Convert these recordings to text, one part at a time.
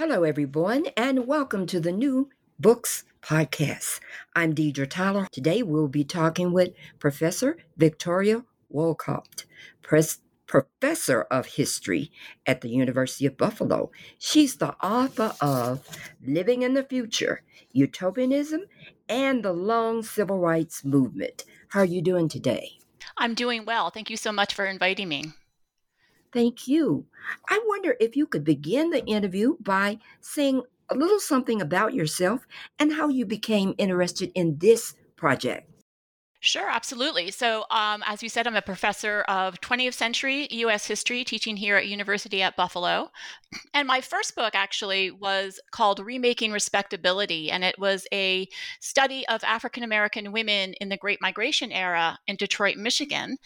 Hello, everyone, and welcome to the new Books Podcast. I'm Deidre Tyler. Today we'll be talking with Professor Victoria Wolcott, Pres- Professor of History at the University of Buffalo. She's the author of Living in the Future, Utopianism, and the Long Civil Rights Movement. How are you doing today? I'm doing well. Thank you so much for inviting me. Thank you. I wonder if you could begin the interview by saying a little something about yourself and how you became interested in this project. Sure, absolutely. So, um, as you said, I'm a professor of 20th century U.S. history, teaching here at University at Buffalo. And my first book actually was called Remaking Respectability, and it was a study of African American women in the Great Migration era in Detroit, Michigan.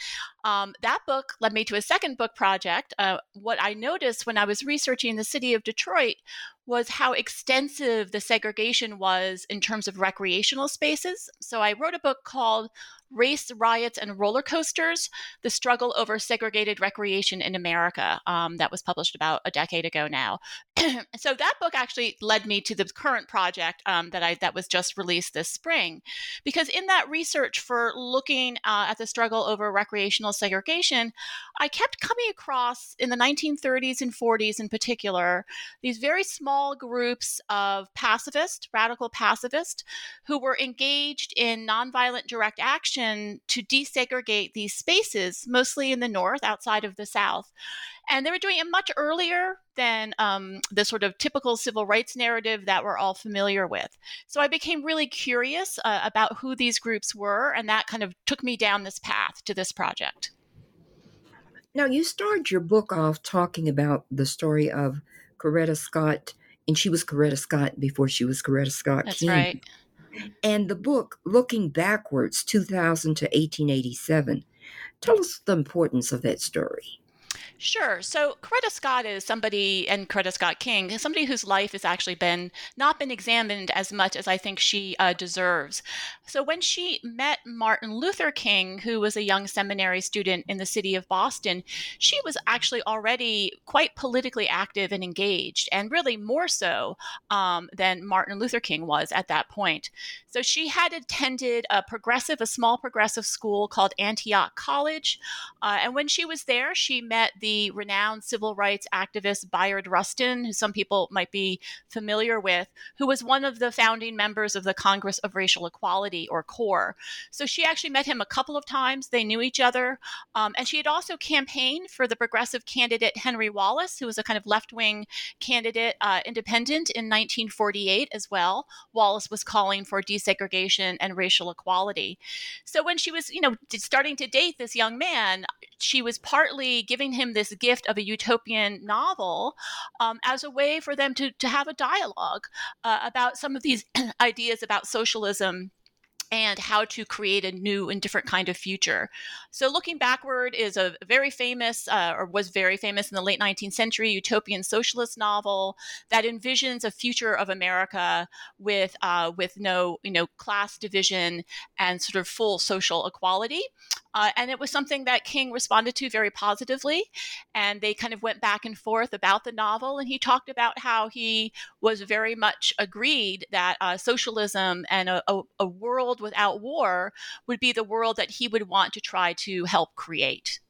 Um, that book led me to a second book project. Uh, what I noticed when I was researching the city of Detroit was how extensive the segregation was in terms of recreational spaces. So I wrote a book called Race, Riots, and Roller Coasters The Struggle Over Segregated Recreation in America. Um, that was published about a decade ago now. so that book actually led me to the current project um, that I that was just released this spring, because in that research for looking uh, at the struggle over recreational segregation, I kept coming across in the 1930s and 40s in particular these very small groups of pacifist, radical pacifist, who were engaged in nonviolent direct action to desegregate these spaces, mostly in the north, outside of the south. And they were doing it much earlier than um, the sort of typical civil rights narrative that we're all familiar with. So I became really curious uh, about who these groups were, and that kind of took me down this path to this project. Now, you started your book off talking about the story of Coretta Scott, and she was Coretta Scott before she was Coretta Scott That's King. right. And the book, Looking Backwards, 2000 to 1887. Tell us the importance of that story. Sure. So Coretta Scott is somebody, and Coretta Scott King, somebody whose life has actually been not been examined as much as I think she uh, deserves. So when she met Martin Luther King, who was a young seminary student in the city of Boston, she was actually already quite politically active and engaged, and really more so um, than Martin Luther King was at that point. So she had attended a progressive, a small progressive school called Antioch College, uh, and when she was there, she met the renowned civil rights activist Bayard Rustin, who some people might be familiar with, who was one of the founding members of the Congress of Racial Equality, or CORE. So she actually met him a couple of times. They knew each other. Um, and she had also campaigned for the progressive candidate Henry Wallace, who was a kind of left wing candidate, uh, independent in 1948 as well. Wallace was calling for desegregation and racial equality. So when she was, you know, starting to date this young man, she was partly giving him this gift of a utopian novel um, as a way for them to, to have a dialogue uh, about some of these ideas about socialism and how to create a new and different kind of future. So, Looking Backward is a very famous, uh, or was very famous in the late 19th century, utopian socialist novel that envisions a future of America with uh, with no, you know, class division and sort of full social equality. Uh, and it was something that King responded to very positively. And they kind of went back and forth about the novel. And he talked about how he was very much agreed that uh, socialism and a, a, a world without war would be the world that he would want to try to help create.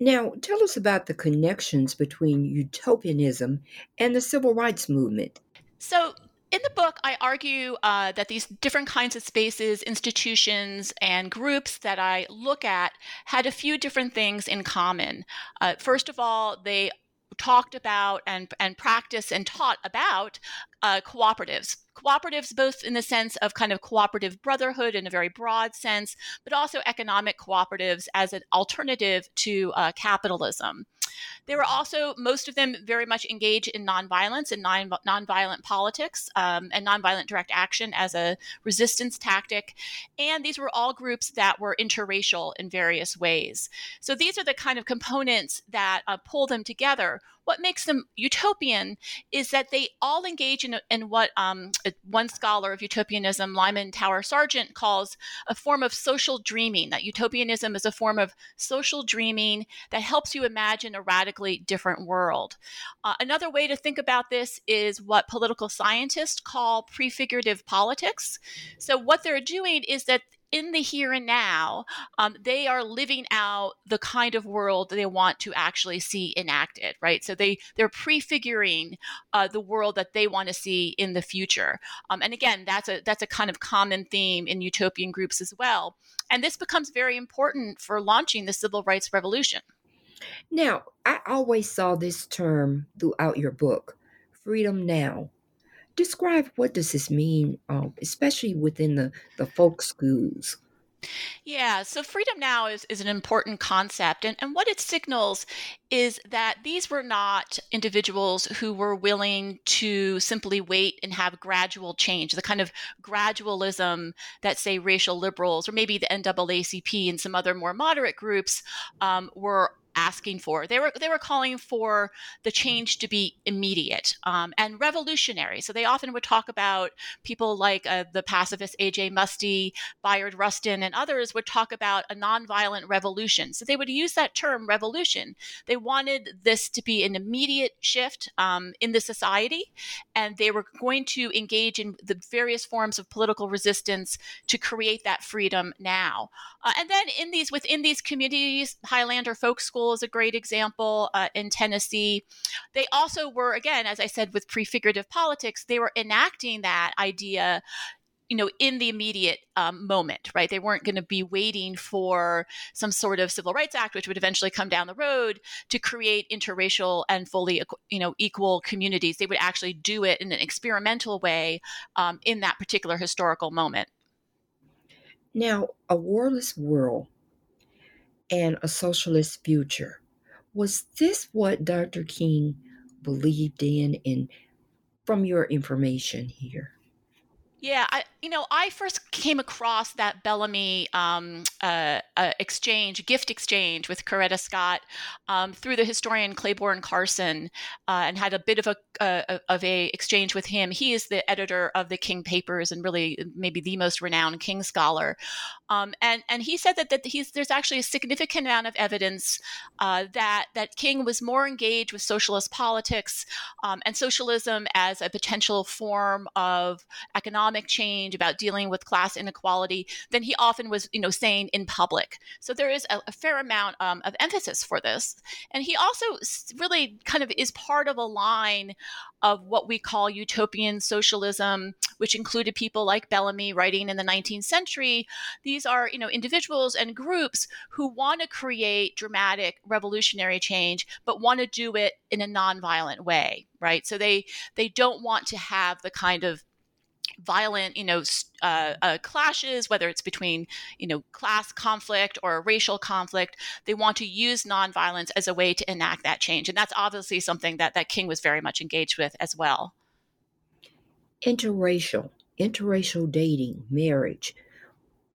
Now, tell us about the connections between utopianism and the civil rights movement. So, in the book, I argue uh, that these different kinds of spaces, institutions, and groups that I look at had a few different things in common. Uh, first of all, they talked about and, and practiced and taught about uh, cooperatives. Cooperatives, both in the sense of kind of cooperative brotherhood in a very broad sense, but also economic cooperatives as an alternative to uh, capitalism. They were also, most of them, very much engaged in nonviolence and non- nonviolent politics um, and nonviolent direct action as a resistance tactic. And these were all groups that were interracial in various ways. So these are the kind of components that uh, pull them together what makes them utopian is that they all engage in, in what um, one scholar of utopianism, Lyman Tower Sargent, calls a form of social dreaming. That utopianism is a form of social dreaming that helps you imagine a radically different world. Uh, another way to think about this is what political scientists call prefigurative politics. So, what they're doing is that in the here and now, um, they are living out the kind of world they want to actually see enacted, right? So they they're prefiguring uh, the world that they want to see in the future. Um, and again, that's a that's a kind of common theme in utopian groups as well. And this becomes very important for launching the civil rights revolution. Now, I always saw this term throughout your book, freedom now describe what does this mean, um, especially within the, the folk schools? Yeah, so freedom now is, is an important concept. And, and what it signals is that these were not individuals who were willing to simply wait and have gradual change, the kind of gradualism that, say, racial liberals or maybe the NAACP and some other more moderate groups um, were asking for. They were they were calling for the change to be immediate um, and revolutionary. So they often would talk about people like uh, the pacifist A.J. Muste, Bayard Rustin, and others would talk about a nonviolent revolution. So they would use that term revolution. They wanted this to be an immediate shift um, in the society, and they were going to engage in the various forms of political resistance to create that freedom now. Uh, and then in these within these communities, Highlander Folk School School is a great example uh, in Tennessee. They also were, again, as I said, with prefigurative politics, they were enacting that idea you know in the immediate um, moment right? They weren't going to be waiting for some sort of civil rights act which would eventually come down the road to create interracial and fully you know equal communities. They would actually do it in an experimental way um, in that particular historical moment. Now a warless world and a socialist future. Was this what Dr. King believed in? And from your information here? Yeah, I, you know, I first came across that Bellamy um, uh, uh, exchange, gift exchange with Coretta Scott um, through the historian Clayborne Carson, uh, and had a bit of a uh, of a exchange with him. He is the editor of the King Papers and really maybe the most renowned King scholar. Um, and and he said that that he's, there's actually a significant amount of evidence uh, that that King was more engaged with socialist politics um, and socialism as a potential form of economic change, about dealing with class inequality, than he often was, you know, saying in public. So there is a, a fair amount um, of emphasis for this, and he also really kind of is part of a line of what we call utopian socialism, which included people like Bellamy writing in the 19th century. These are, you know, individuals and groups who want to create dramatic revolutionary change, but want to do it in a nonviolent way, right? So they they don't want to have the kind of violent, you know, uh, uh, clashes, whether it's between, you know, class conflict or racial conflict. They want to use nonviolence as a way to enact that change, and that's obviously something that that King was very much engaged with as well. Interracial, interracial dating, marriage.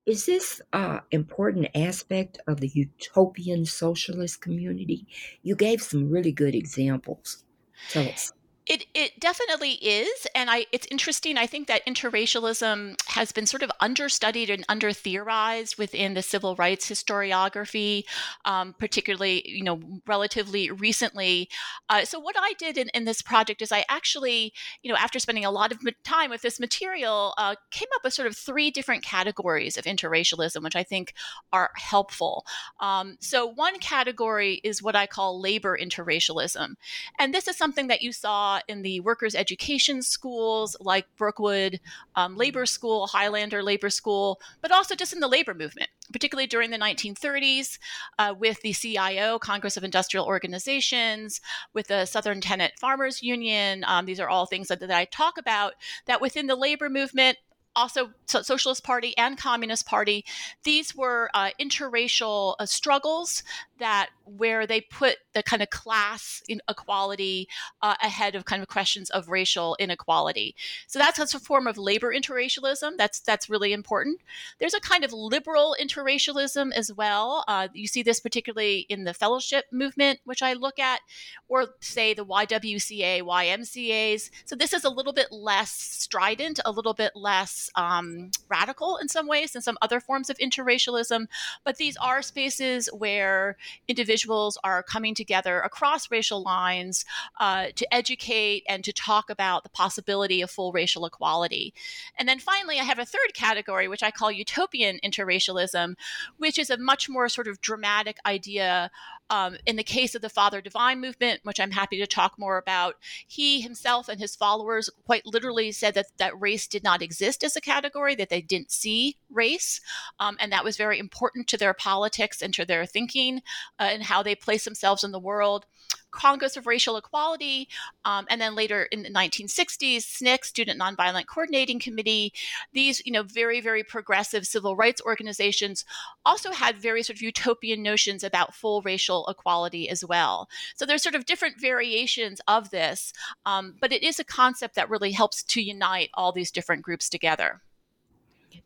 Is this uh, important aspect of the utopian socialist community? You gave some really good examples. Tell us. It, it definitely is. And I, it's interesting. I think that interracialism has been sort of understudied and under theorized within the civil rights historiography, um, particularly, you know, relatively recently. Uh, so what I did in, in this project is I actually, you know, after spending a lot of time with this material, uh, came up with sort of three different categories of interracialism, which I think are helpful. Um, so one category is what I call labor interracialism. And this is something that you saw in the workers' education schools like Brookwood um, Labor School, Highlander Labor School, but also just in the labor movement, particularly during the 1930s uh, with the CIO, Congress of Industrial Organizations, with the Southern Tenant Farmers Union. Um, these are all things that, that I talk about that within the labor movement, also Socialist Party and Communist Party. These were uh, interracial uh, struggles that where they put the kind of class inequality uh, ahead of kind of questions of racial inequality. So that's, that's a form of labor interracialism. That's that's really important. There's a kind of liberal interracialism as well. Uh, you see this particularly in the fellowship movement, which I look at, or say the YWCA, YMCA's. So this is a little bit less strident, a little bit less um, radical in some ways than some other forms of interracialism. But these are spaces where individuals are coming together across racial lines uh, to educate and to talk about the possibility of full racial equality. And then finally, I have a third category, which I call utopian interracialism, which is a much more sort of dramatic idea um, in the case of the Father Divine movement, which I'm happy to talk more about, he himself and his followers quite literally said that, that race did not exist as a category, that they didn't see race. Um, and that was very important to their politics and to their thinking uh, and how they place themselves in the world. Congress of Racial Equality, um, and then later in the 1960s, SNCC, Student Nonviolent Coordinating Committee. These, you know, very very progressive civil rights organizations also had very sort of utopian notions about full racial equality as well. So there's sort of different variations of this, um, but it is a concept that really helps to unite all these different groups together.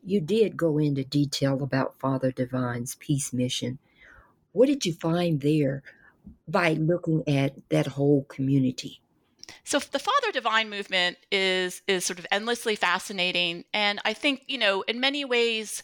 You did go into detail about Father Divine's peace mission. What did you find there by looking at that whole community. So the Father Divine movement is is sort of endlessly fascinating, and I think you know in many ways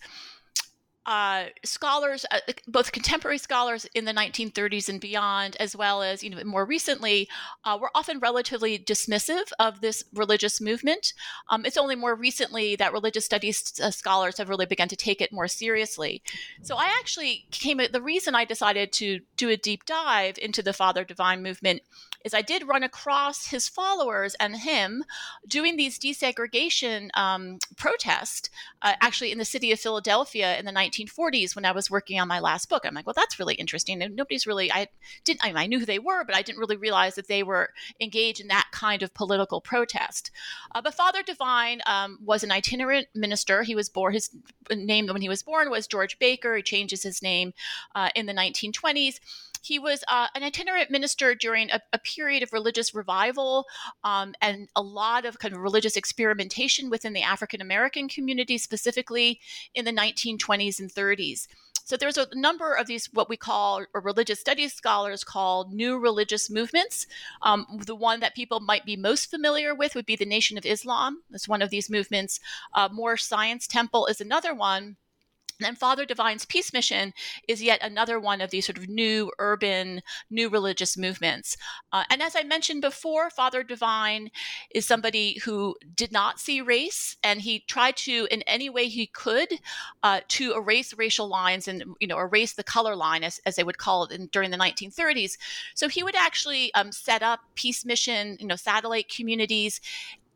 uh, scholars, uh, both contemporary scholars in the 1930s and beyond, as well as you know more recently, uh, were often relatively dismissive of this religious movement. Um, it's only more recently that religious studies uh, scholars have really begun to take it more seriously. So I actually came. The reason I decided to do a deep dive into the Father Divine movement is I did run across his followers and him doing these desegregation um, protests, uh, actually in the city of Philadelphia in the 1940s when I was working on my last book. I'm like, well, that's really interesting. And nobody's really, I didn't, I, mean, I knew who they were, but I didn't really realize that they were engaged in that kind of political protest. Uh, but Father Divine um, was an itinerant minister. He was born, his name when he was born was George Baker. He changes his name uh, in the 1920s he was uh, an itinerant minister during a, a period of religious revival um, and a lot of kind of religious experimentation within the African American community, specifically in the 1920s and 30s. So there's a number of these, what we call, or religious studies scholars call new religious movements. Um, the one that people might be most familiar with would be the Nation of Islam. That's one of these movements. Uh, Moorish Science Temple is another one. And Father Divine's Peace Mission is yet another one of these sort of new urban, new religious movements. Uh, and as I mentioned before, Father Divine is somebody who did not see race, and he tried to, in any way he could, uh, to erase racial lines and you know erase the color line, as, as they would call it in, during the 1930s. So he would actually um, set up peace mission, you know, satellite communities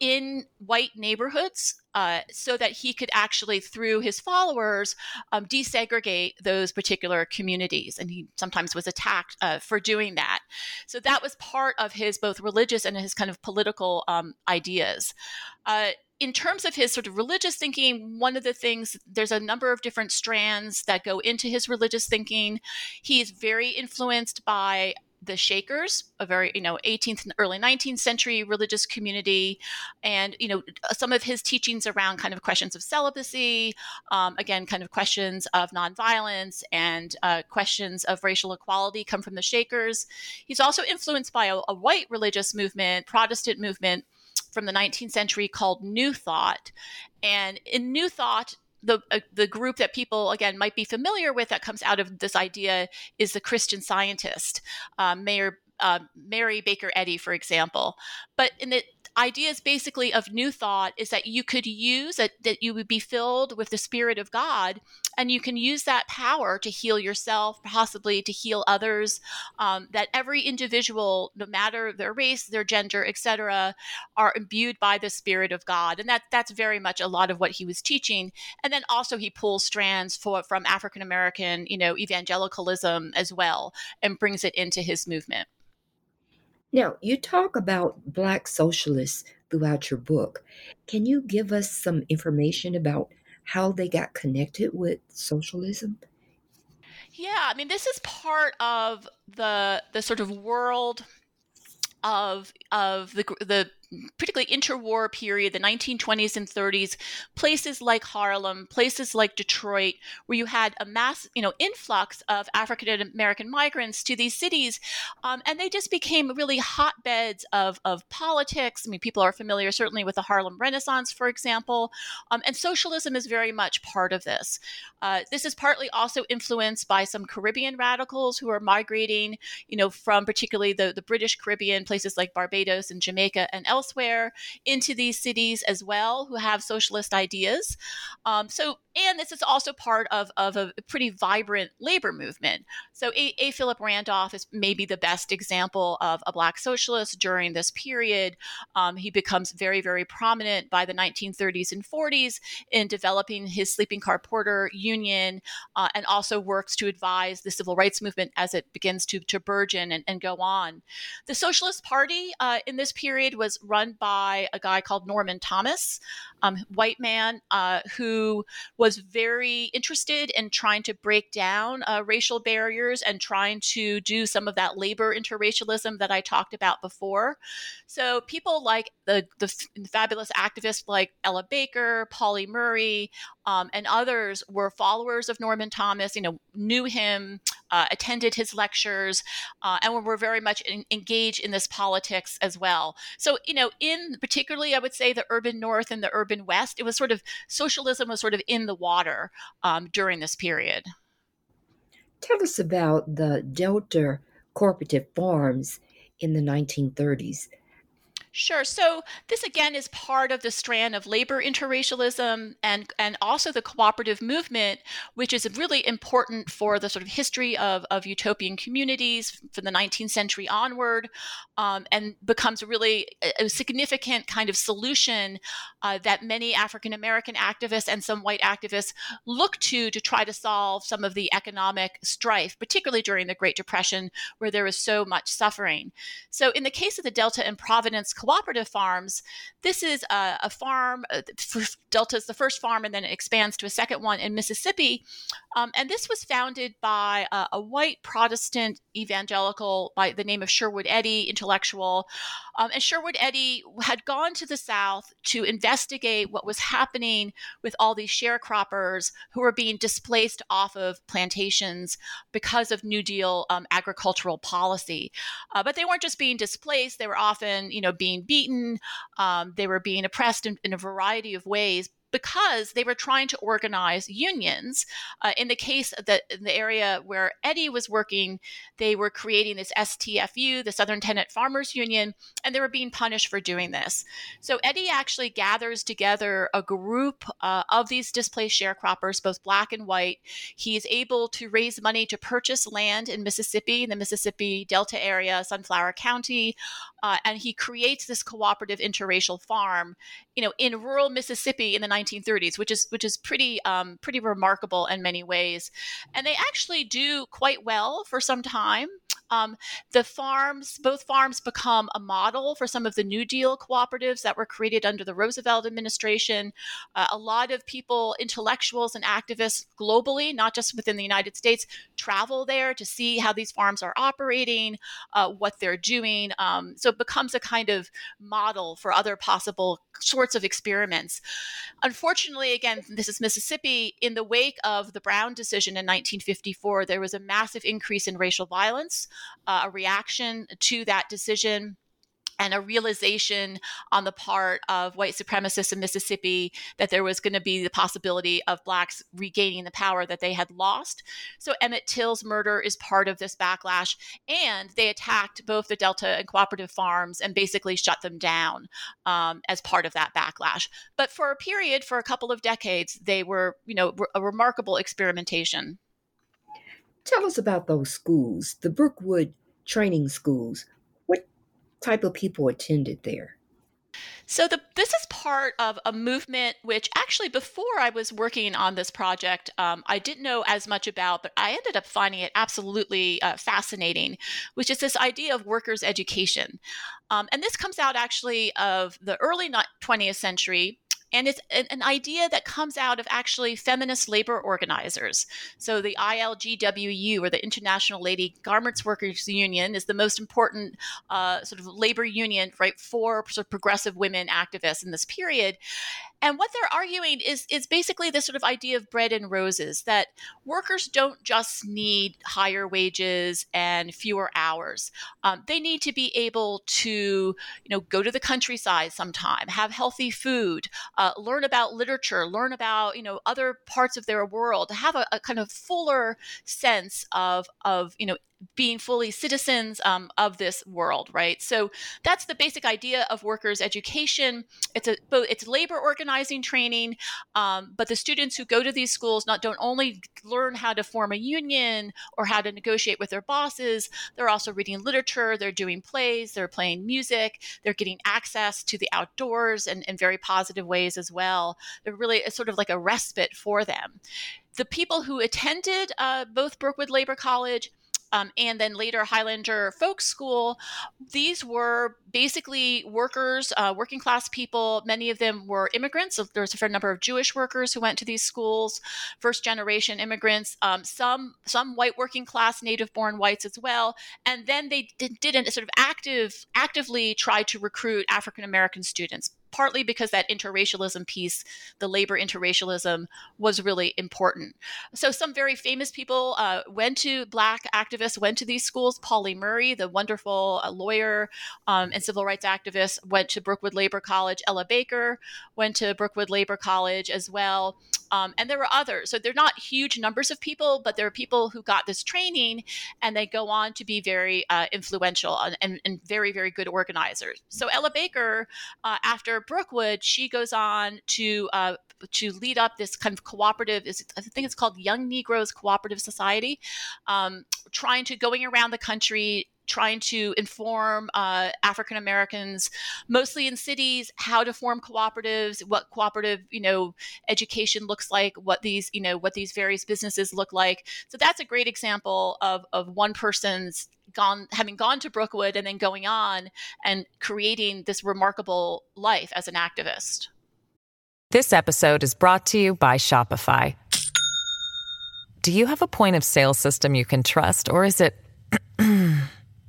in white neighborhoods uh, so that he could actually, through his followers, um, desegregate those particular communities. And he sometimes was attacked uh, for doing that. So that was part of his both religious and his kind of political um, ideas. Uh, in terms of his sort of religious thinking, one of the things, there's a number of different strands that go into his religious thinking. He's very influenced by the Shakers, a very you know 18th and early 19th century religious community, and you know some of his teachings around kind of questions of celibacy, um, again kind of questions of nonviolence and uh, questions of racial equality come from the Shakers. He's also influenced by a, a white religious movement, Protestant movement from the 19th century called New Thought, and in New Thought the uh, the group that people again might be familiar with that comes out of this idea is the Christian Scientist, um, Mayor uh, Mary Baker Eddy, for example. But in the ideas basically of new thought is that you could use that that you would be filled with the spirit of god and you can use that power to heal yourself possibly to heal others um, that every individual no matter their race their gender etc are imbued by the spirit of god. And that that's very much a lot of what he was teaching. And then also he pulls strands for from african american you know evangelicalism as well and brings it into his movement now, you talk about Black socialists throughout your book. Can you give us some information about how they got connected with socialism? Yeah, I mean, this is part of the the sort of world of of the the particularly interwar period, the 1920s and 30s, places like Harlem, places like Detroit, where you had a mass, you know, influx of African American migrants to these cities, um, and they just became really hotbeds of of politics. I mean, people are familiar certainly with the Harlem Renaissance, for example, um, and socialism is very much part of this. Uh, this is partly also influenced by some Caribbean radicals who are migrating, you know, from particularly the the British Caribbean, places like Barbados and Jamaica and elsewhere into these cities as well who have socialist ideas. Um, so, and this is also part of, of a pretty vibrant labor movement. So, A. a. Philip Randolph is maybe the best example of a Black socialist during this period. Um, he becomes very, very prominent by the 1930s and 40s in developing his sleeping car porter union uh, and also works to advise the civil rights movement as it begins to, to burgeon and, and go on. The Socialist Party uh, in this period was run by a guy called Norman Thomas, um, white man uh, who was very interested in trying to break down uh, racial barriers and trying to do some of that labor interracialism that I talked about before. So people like the, the, fabulous activists like Ella Baker, Pauli Murray, um, and others were followers of Norman Thomas, you know, knew him, uh, attended his lectures, uh, and were very much in, engaged in this politics as well. So, you know, in particularly, I would say the urban North and the urban West, it was sort of socialism was sort of in the water um, during this period. Tell us about the Delta cooperative farms in the 1930s. Sure. So this again is part of the strand of labor interracialism and and also the cooperative movement, which is really important for the sort of history of, of utopian communities from the 19th century onward, um, and becomes really a, a, significant kind of solution uh, that many African American activists and some white activists look to to try to solve some of the economic strife, particularly during the Great Depression, where there was so much suffering. So in the case of the Delta and Providence cooperative farms, this is a, a farm. Uh, Delta is the first farm, and then it expands to a second one in Mississippi. Um, and this was founded by a, a, white Protestant evangelical by the name of Sherwood Eddy, intellectual. Um, and Sherwood Eddy had gone to the South to investigate what was happening with all these sharecroppers who were being displaced off of plantations because of New Deal um, agricultural policy. Uh, but they weren't just being displaced; they were often, you know, being beaten. Um, they were being oppressed in, in a variety of ways because they were trying to organize unions. Uh, in the case that in the area where Eddy was working, they were creating this STFU, the Southern Tenant Farmers Union, and they were being punished for doing this. So Eddy actually gathers together a group uh, of these displaced sharecroppers, both black and white. He is able to raise money to purchase land in Mississippi, in the Mississippi Delta area, Sunflower County, uh, and he creates this cooperative interracial farm, you know, in rural Mississippi in the 1930s, which is which is pretty um, pretty remarkable in many ways. And they actually do quite well for some time. Um, the farms, both farms, become a model for some of the New Deal cooperatives that were created under the Roosevelt administration. Uh, a lot of people, intellectuals and activists globally, not just within the United States, travel there to see how these farms are operating, uh, what they're doing. Um, so it becomes a kind of model for other possible sorts of experiments. Unfortunately, again, this is Mississippi. In the wake of the Brown decision in 1954, there was a massive increase in racial violence, uh, a reaction to that decision and a realization on the part of white supremacists in Mississippi that there was going to be the possibility of blacks regaining the power that they had lost. So Emmett Till's murder is part of this backlash, and they attacked both the Delta and cooperative farms and basically shut them down um, as part of that backlash. But for a period, for a couple of decades, they were, you know, a remarkable experimentation. Tell us about those schools, the Brookwood training schools What type of people attended there? So the, this is part of a movement which actually before I was working on this project, um, I didn't know as much about, but I ended up finding it absolutely uh, fascinating, which is this idea of workers' education. Um, and this comes out actually of the early 20th century and it's an, idea that comes out of actually feminist labor organizers. So the ILGWU, or the International Lady Garments Workers Union, is the most important uh, sort of labor union, right, for sort of progressive women activists in this period. And what they're arguing is is basically this sort of idea of bread and roses that workers don't just need higher wages and fewer hours. Um, they need to be able to, you know, go to the countryside sometime, have healthy food, uh, learn about literature, learn about you know other parts of their world, have a, a kind of fuller sense of of you know being fully citizens um, of this world, right? So that's the basic idea of workers' education. It's a both it's labor organizing training, um, but the students who go to these schools not don't only learn how to form a union or how to negotiate with their bosses, they're also reading literature, they're doing plays, they're playing music, they're getting access to the outdoors and in very positive ways as well. They're really sort of like a respite for them. The people who attended uh, both Brookwood Labor College um, and then later Highlander Folk School. These were basically workers, uh, working class people. Many of them were immigrants. So there's a fair number of Jewish workers who went to these schools, first generation immigrants. Um, some some white working class, native born whites as well. And then they did, did a sort of active actively try to recruit African American students partly because that interracialism piece, the labor interracialism, was really important. So some very famous people uh, went to Black activists, went to these schools. Pauli Murray, the wonderful uh, lawyer um, and civil rights activist, went to Brookwood Labor College. Ella Baker went to Brookwood Labor College as well. Um, and there were others. So they're not huge numbers of people, but there are people who got this training and they go on to be very uh, influential and, and, and, very, very good organizers. So Ella Baker, uh, after Brookwood, she goes on to uh, to lead up this kind of cooperative. I think it's called Young Negroes Cooperative Society, um, trying to going around the country trying to inform uh, African Americans, mostly in cities, how to form cooperatives, what cooperative, you know, education looks like, what these, you know, what these various businesses look like. So that's a great example of of one person's gone having gone to Brookwood and then going on and creating this remarkable life as an activist. This episode is brought to you by Shopify. Do you have a point of sale system you can trust or is it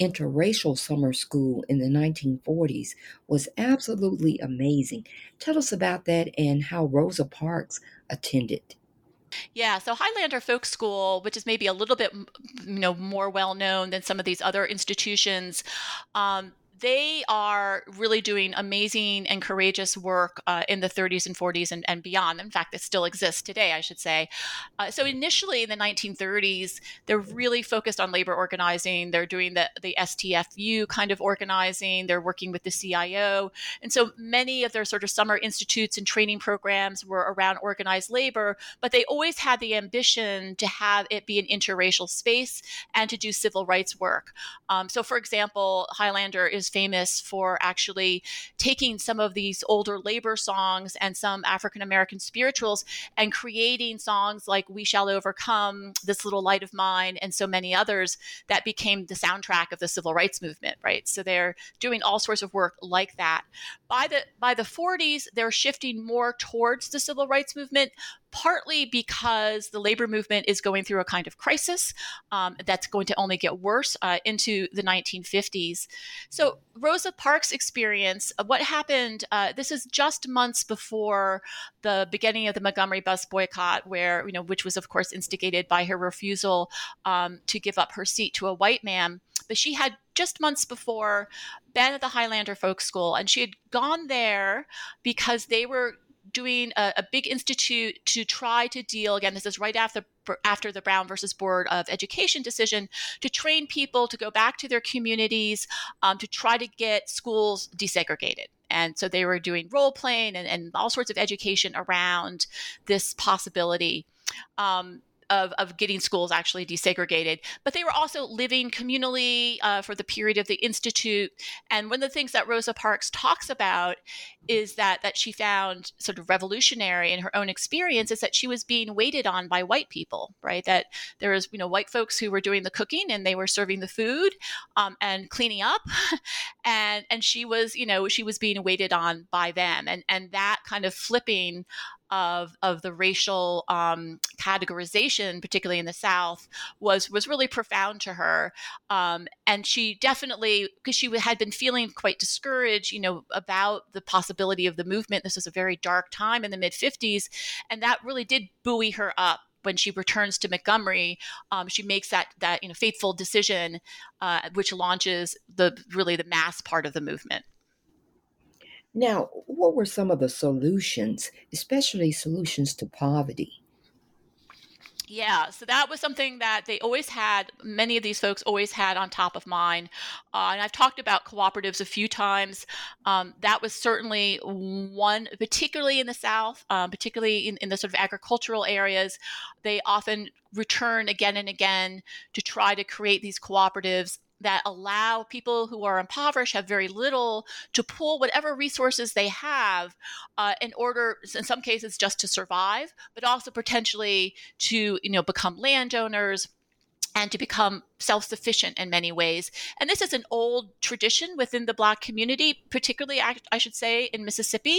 interracial summer school in the 1940s was absolutely amazing. Tell us about that and how Rosa Parks attended. Yeah, so Highlander Folk School, which is maybe a little bit, you know, more well known than some of these other institutions, um, they are really doing amazing and courageous work uh, in the 30s and 40s and, and, beyond. In fact, it still exists today, I should say. Uh, so initially in the 1930s, they're really focused on labor organizing. They're doing the, the STFU kind of organizing. They're working with the CIO. And so many of their sort of summer institutes and training programs were around organized labor, but they always had the ambition to have it be an interracial space and to do civil rights work. Um, so, for example, Highlander is famous for actually taking some of these older labor songs and some African American spirituals and creating songs like We Shall Overcome, This Little Light of Mine, and so many others that became the soundtrack of the civil rights movement, right? So they're doing all sorts of work like that. By the by the 40s, they're shifting more towards the civil rights movement, partly because the labor movement is going through a kind of crisis um, that's going to only get worse uh, into the 1950s. So, Rosa Parks' experience, what happened, uh, this is just months before the beginning of the Montgomery bus boycott, where, you know, which was, of course, instigated by her refusal um, to give up her seat to a white man. But she had just months before been at the Highlander Folk School, and she had gone there because they were doing a, a, big institute to try to deal again this is right after after the brown versus board of education decision to train people to go back to their communities um, to try to get schools desegregated. And so they were doing role playing and, and all sorts of education around this possibility. Um, of, of getting schools actually desegregated. But they were also living communally uh, for the period of the institute. And one of the things that Rosa Parks talks about is that that she found sort of revolutionary in her own experience is that she was being waited on by white people, right? That there was you know white folks who were doing the cooking and they were serving the food um, and cleaning up, and and she was you know she was being waited on by them, and and that kind of flipping of of the racial um, categorization, particularly in the South, was was really profound to her. Um, and she definitely, because she had been feeling quite discouraged, you know, about the possibility of the movement. This was a very dark time in the mid '50s, and that really did buoy her up when she returns to Montgomery, um, she makes that that you know fateful decision, uh, which launches the really the mass part of the movement. Now, what were some of the solutions, especially solutions to poverty? Yeah, so that was something that they always had, many of these folks always had on top of mind. Uh, and I've talked about cooperatives a few times. Um, that was certainly one, particularly in the South, um, particularly in, in the sort of agricultural areas. They often return again and again to try to create these cooperatives that allow people who are impoverished have very little to pull whatever resources they have uh, in order in some cases just to survive but also potentially to you know become landowners and to become self sufficient in many ways. And this is an old tradition within the Black community, particularly, I, should say, in Mississippi,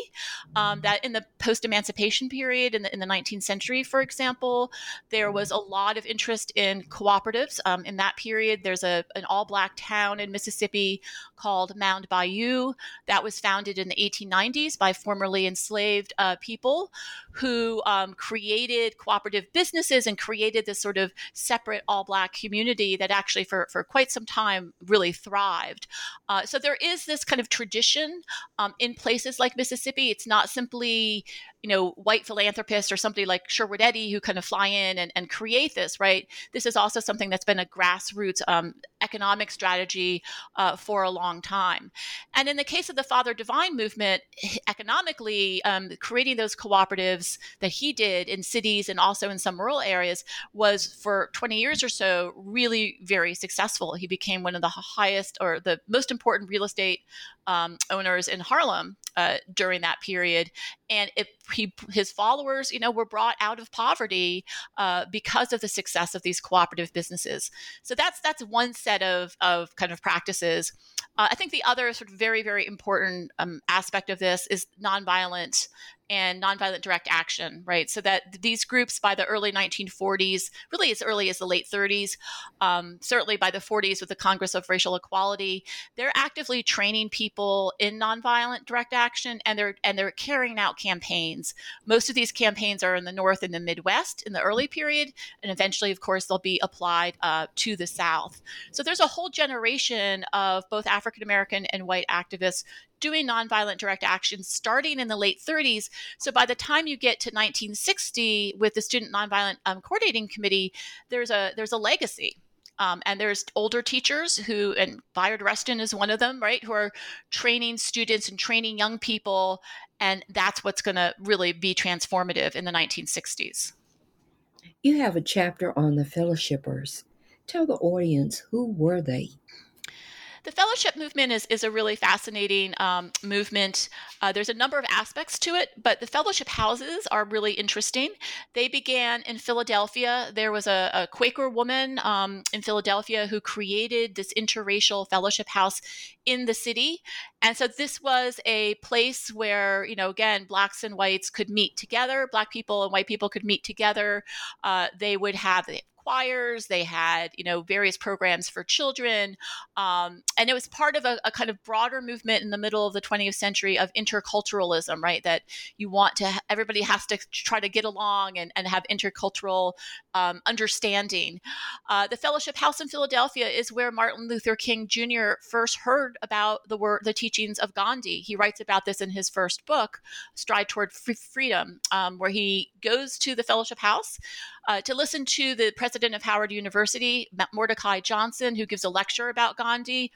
um, that in the post emancipation period in the, in the 19th century, for example, there was a lot of interest in cooperatives. Um, in that period, there's a, an all Black town in Mississippi called Mound Bayou that was founded in the 1890s by formerly enslaved uh, people who um, created cooperative businesses and created this sort of separate all Black community that actually for, for quite some time really thrived. Uh, so there is this kind of tradition um, in places like Mississippi. It's not simply you know, white philanthropists or somebody like Sherwood Eddy who kind of fly in and, and create this, right? This is also something that's been a grassroots um, economic strategy uh, for a long time. And in the case of the Father Divine movement, economically, um, creating those cooperatives that he did in cities and also in some rural areas was for 20 years or so really very successful. He became one of the highest or the most important real estate um, owners in Harlem uh, during that period, and it, he, his followers, you know, were brought out of poverty uh, because of the success of these cooperative businesses. So that's that's one set of of kind of practices. Uh, I think the other sort of very very important um, aspect of this is nonviolent and nonviolent direct action, right? So that these groups by the early 1940s, really as early as the late 30s, um, certainly by the 40s with the Congress of Racial Equality, they're actively training people in nonviolent direct action, and they're and they're carrying out campaigns. Most of these campaigns are in the North and the Midwest in the early period, and eventually, of course, they'll be applied uh, to the South. So there's a whole generation of both African American and white activists doing nonviolent direct action starting in the late 30s. So by the time you get to 1960 with the Student Nonviolent um, Coordinating Committee, there's a there's a legacy. Um, and there's older teachers who, and Bayard Rustin is one of them, right, who are training students and training young people. And that's what's going to really be transformative in the 1960s. You have a chapter on the fellowshippers. Tell the audience who were they? The fellowship movement is, is a really fascinating um, movement. Uh, there's a number of aspects to it, but the fellowship houses are really interesting. They began in Philadelphia. There was a, a Quaker woman um, in Philadelphia who created this interracial fellowship house in the city. And so this was a place where, you know, again, blacks and whites could meet together, black people and white people could meet together. Uh, they would have choirs they had you know various programs for children um, and it was part of a, a, kind of broader movement in the middle of the 20th century of interculturalism right? That you want to everybody has to try to get along and, and have intercultural um, understanding. Uh, the fellowship house in philadelphia is where martin luther king jr first heard about the word the teachings of gandhi. He writes about this in his first book stride toward freedom um, where he goes to the fellowship house uh, to listen to the president of Howard University, Mordecai Johnson, who gives a lecture about Gandhi.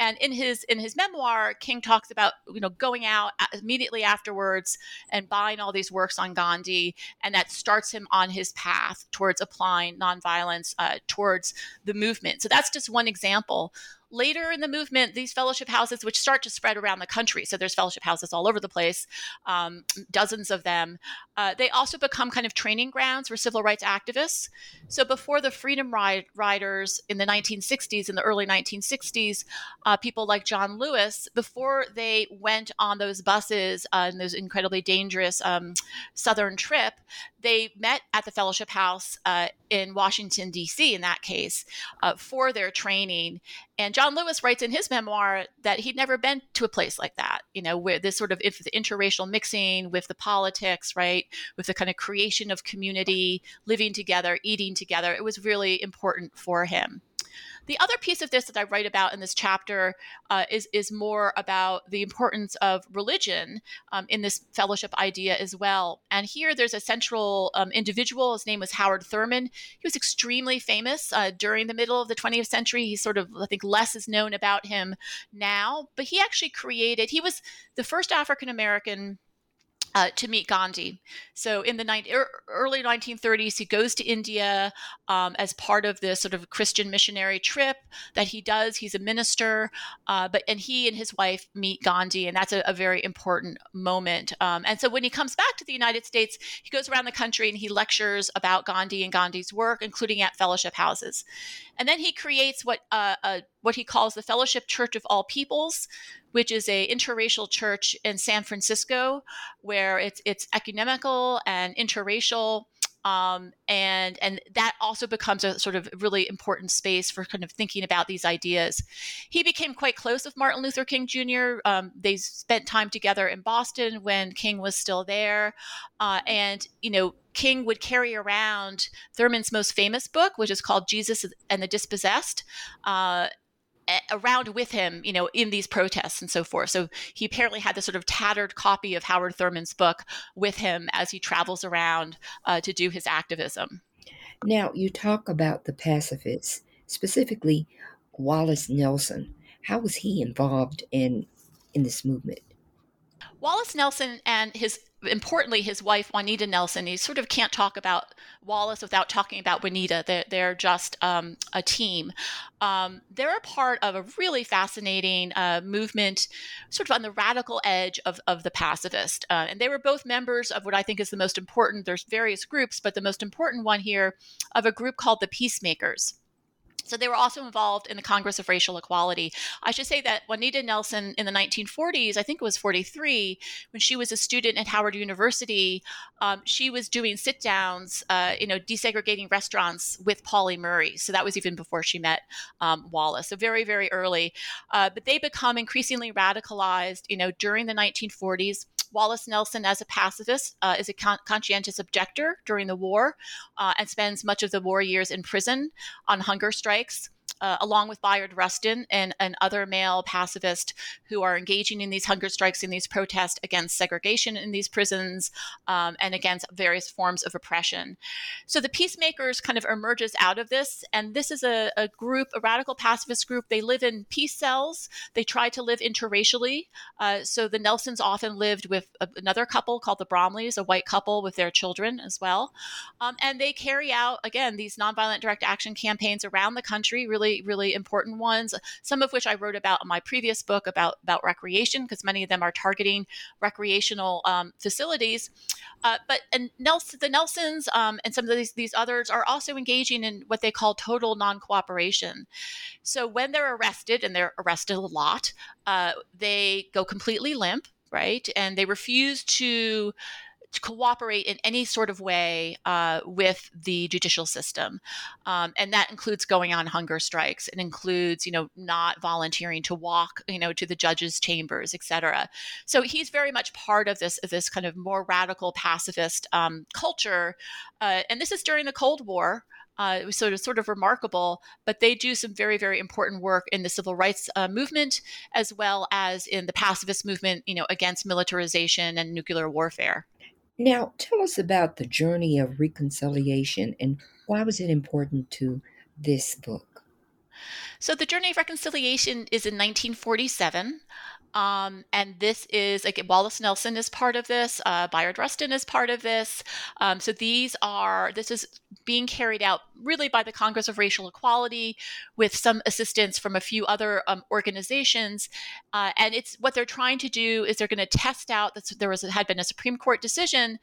And in his in his memoir, King talks about you know going out immediately afterwards and buying all these works on Gandhi, and that starts him on his path towards applying nonviolence uh, towards the movement. So that's just one example later in the movement, these fellowship houses, which start to spread around the country, so there's fellowship houses all over the place, um, dozens of them, uh, they also become kind of training grounds for civil rights activists. So before the Freedom Riders in the 1960s, in the early 1960s, uh, people like John Lewis, before they went on those buses uh, those incredibly dangerous um, southern trip, they met at the fellowship house uh, in Washington, D.C., in that case, uh, for their training. And John Lewis writes in his memoir that he'd never been to a place like that, you know, where this sort of if the interracial mixing with the politics, right, with the kind of creation of community, living together, eating together, it was really important for him. The other piece of this that I write about in this chapter uh, is is more about the importance of religion um, in this fellowship idea as well. And here, there's a central um, individual. His name was Howard Thurman. He was extremely famous uh, during the middle of the 20th century. He's sort of, I think, less is known about him now, but he actually created. He was the first African American uh, to meet Gandhi. So in the ni- early 1930s, he goes to India um, as part of this sort of Christian missionary trip that he does. He's a minister, uh, but and he and his wife meet Gandhi, and that's a, a very important moment. Um, and so when he comes back to the United States, he goes around the country and he lectures about Gandhi and Gandhi's work, including at fellowship houses. And then he creates what uh, a, what he calls the Fellowship Church of All Peoples, which is a interracial church in San Francisco, where it's it's ecumenical and interracial. Um, and and that also becomes a sort of really important space for kind of thinking about these ideas. He became quite close with Martin Luther King Jr. Um, they spent time together in Boston when King was still there, uh, and you know King would carry around Thurman's most famous book, which is called Jesus and the Dispossessed. Uh, around with him, you know, in these protests and so forth. So he apparently had this sort of tattered copy of Howard Thurman's book with him as he travels around uh, to do his activism. Now, you talk about the pacifists, specifically Wallace Nelson. How was he involved in in this movement? Wallace Nelson and his importantly his wife Juanita Nelson. he sort of can't talk about Wallace without talking about Juanita. They're, they're just um, a team. Um, they're a part of a really fascinating uh, movement, sort of on the radical edge of, of the pacifist. Uh, and they were both members of what I think is the most important. There's various groups, but the most important one here of a group called the Peacemakers. So they were also involved in the Congress of Racial Equality. I should say that Juanita Nelson in the 1940s, I think it was 43, when she was a student at Howard University, um, she was doing sit downs, uh, you know, desegregating restaurants with Pauli Murray. So that was even before she met um, Wallace. So very, very early. Uh, but they become increasingly radicalized, you know, during the 1940s. Wallace Nelson, as a pacifist, uh, is a con- conscientious objector during the war uh, and spends much of the war years in prison on hunger strikes uh, along with Bayard Rustin and, and other male pacifists who are engaging in these hunger strikes, and these protests against segregation in these prisons um, and against various forms of oppression. So the Peacemakers kind of emerges out of this, and this is a, a group, a radical pacifist group. They live in peace cells. They try to live interracially. Uh, so the Nelsons often lived with a, another couple called the Bromleys, a white couple with their children as well, um, and they carry out again these nonviolent direct action campaigns around the country, really really, really important ones, some of which I wrote about in my previous book about, about recreation, because many of them are targeting recreational um, facilities. Uh, but and Nelson, the Nelsons um, and some of these, these others are also engaging in what they call total non cooperation. So when they're arrested, and they're arrested a lot, uh, they go completely limp, right? And they refuse to to cooperate in any sort of way uh, with the judicial system, um, and that includes going on hunger strikes. It includes, you know, not volunteering to walk, you know, to the judges' chambers, etc. So he's very much part of this this kind of more radical pacifist um, culture, uh, and this is during the Cold War. Uh, it sort of sort of remarkable, but they do some very very important work in the civil rights uh, movement as well as in the pacifist movement, you know, against militarization and nuclear warfare. Now, tell us about the journey of reconciliation and why was it important to this book? So, the journey of reconciliation is in 1947. Um, and this is like Wallace Nelson is part of this. Uh, Bayard Rustin is part of this. Um, so these are this is being carried out really by the Congress of Racial Equality, with some assistance from a few other um, organizations. Uh, and it's what they're trying to do is they're going to test out that there was had been a Supreme Court decision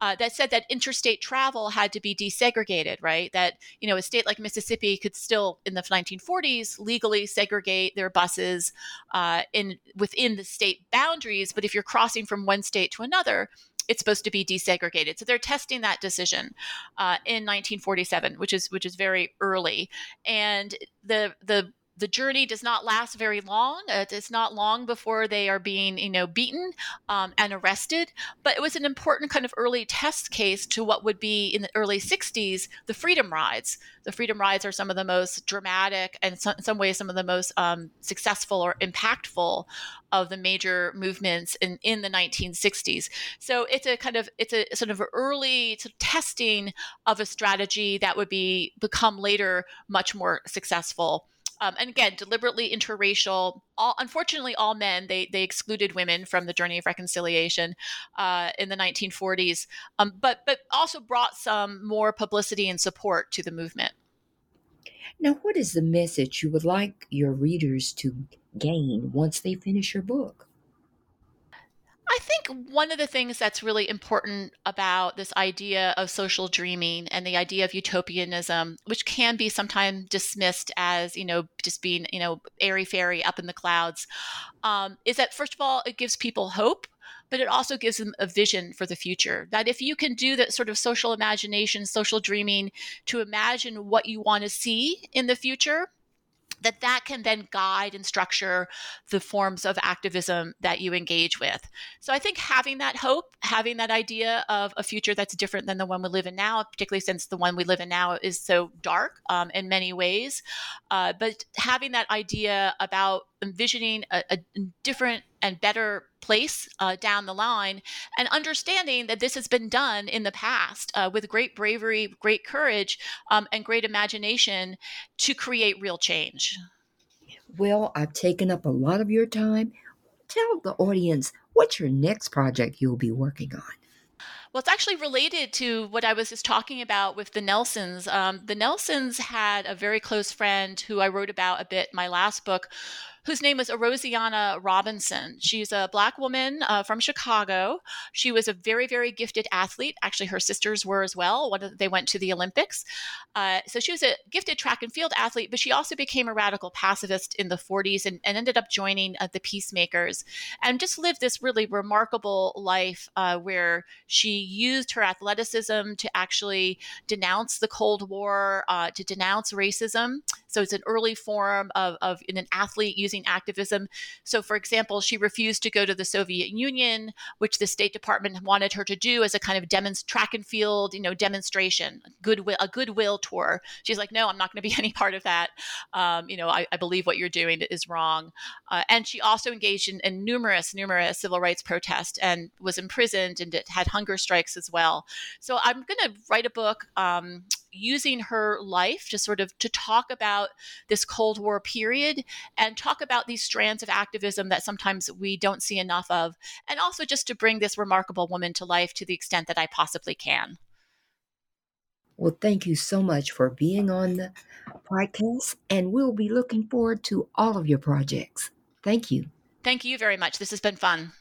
uh, that said that interstate travel had to be desegregated, right? That you know a state like Mississippi could still in the 1940s legally segregate their buses uh, in within the state boundaries, but if you're crossing from one state to another, it's supposed to be desegregated. So they're testing that decision uh, in 1947, which is which is very early, and the the the journey does not last very long. It's not long before they are being, you know, beaten um, and arrested. But it was an important kind of early test case to what would be in the early 60s the freedom rides. The freedom rides are some of the most dramatic and in some ways some of the most um, successful or impactful of the major movements in, in the 1960s. So it's a kind of it's a sort of early testing of a strategy that would be become later much more successful um, and again deliberately interracial all unfortunately all men they they excluded women from the journey of reconciliation uh, in the 1940s um, but but also brought some more publicity and support to the movement. Now what is the message you would like your readers to gain once they finish your book I think one of the things that's really important about this idea of social dreaming and the idea of utopianism, which can be sometimes dismissed as, you know, just being, you know, airy fairy up in the clouds, um, is that first of all, it gives people hope but it also gives them a vision for the future. That if you can do that sort of social imagination, social dreaming to imagine what you want to see in the future, that that can then guide and structure the forms of activism that you engage with. So i think having that hope having that idea of a future that's different than the one we live in now particularly since the one we live in now is so dark um, in many ways uh, but having that idea about envisioning a, a different and better place uh, down the line and understanding that this has been done in the past uh, with great bravery great courage um, and great imagination to create real change. Well i've taken up a lot of your time. Tell the audience what's your next project you'll be working on. Well, it's actually related to what I was just talking about with the Nelsons. Um, the Nelsons had a very close friend who I wrote about a bit in my last book, whose name was Orosiana Robinson. She's a black woman uh, from Chicago. She was a very, very gifted athlete. Actually, her sisters were as well. One of, they went to the Olympics. Uh, so she was a gifted track and field athlete, but she also became a radical pacifist in the 40s and, and ended up joining uh, the Peacemakers and just lived this really remarkable life uh, where she used her athleticism to actually denounce the Cold War, uh, to denounce racism. So it's an early form of, of an athlete using activism. So, for example, she refused to go to the Soviet Union, which the State Department wanted her to do as a kind of demonst- track and field, you know, demonstration, goodwill, a goodwill tour. She's like, no, I'm not going to be any part of that. Um, you know, I, I, believe what you're doing is wrong. Uh, and she also engaged in, in numerous, numerous civil rights protests and was imprisoned and had hunger strikes as well. So I'm going to write a book. Um, using her life to sort of to talk about this cold war period and talk about these strands of activism that sometimes we don't see enough of and also just to bring this remarkable woman to life to the extent that i possibly can. Well thank you so much for being on the podcast and we'll be looking forward to all of your projects. Thank you. Thank you very much. This has been fun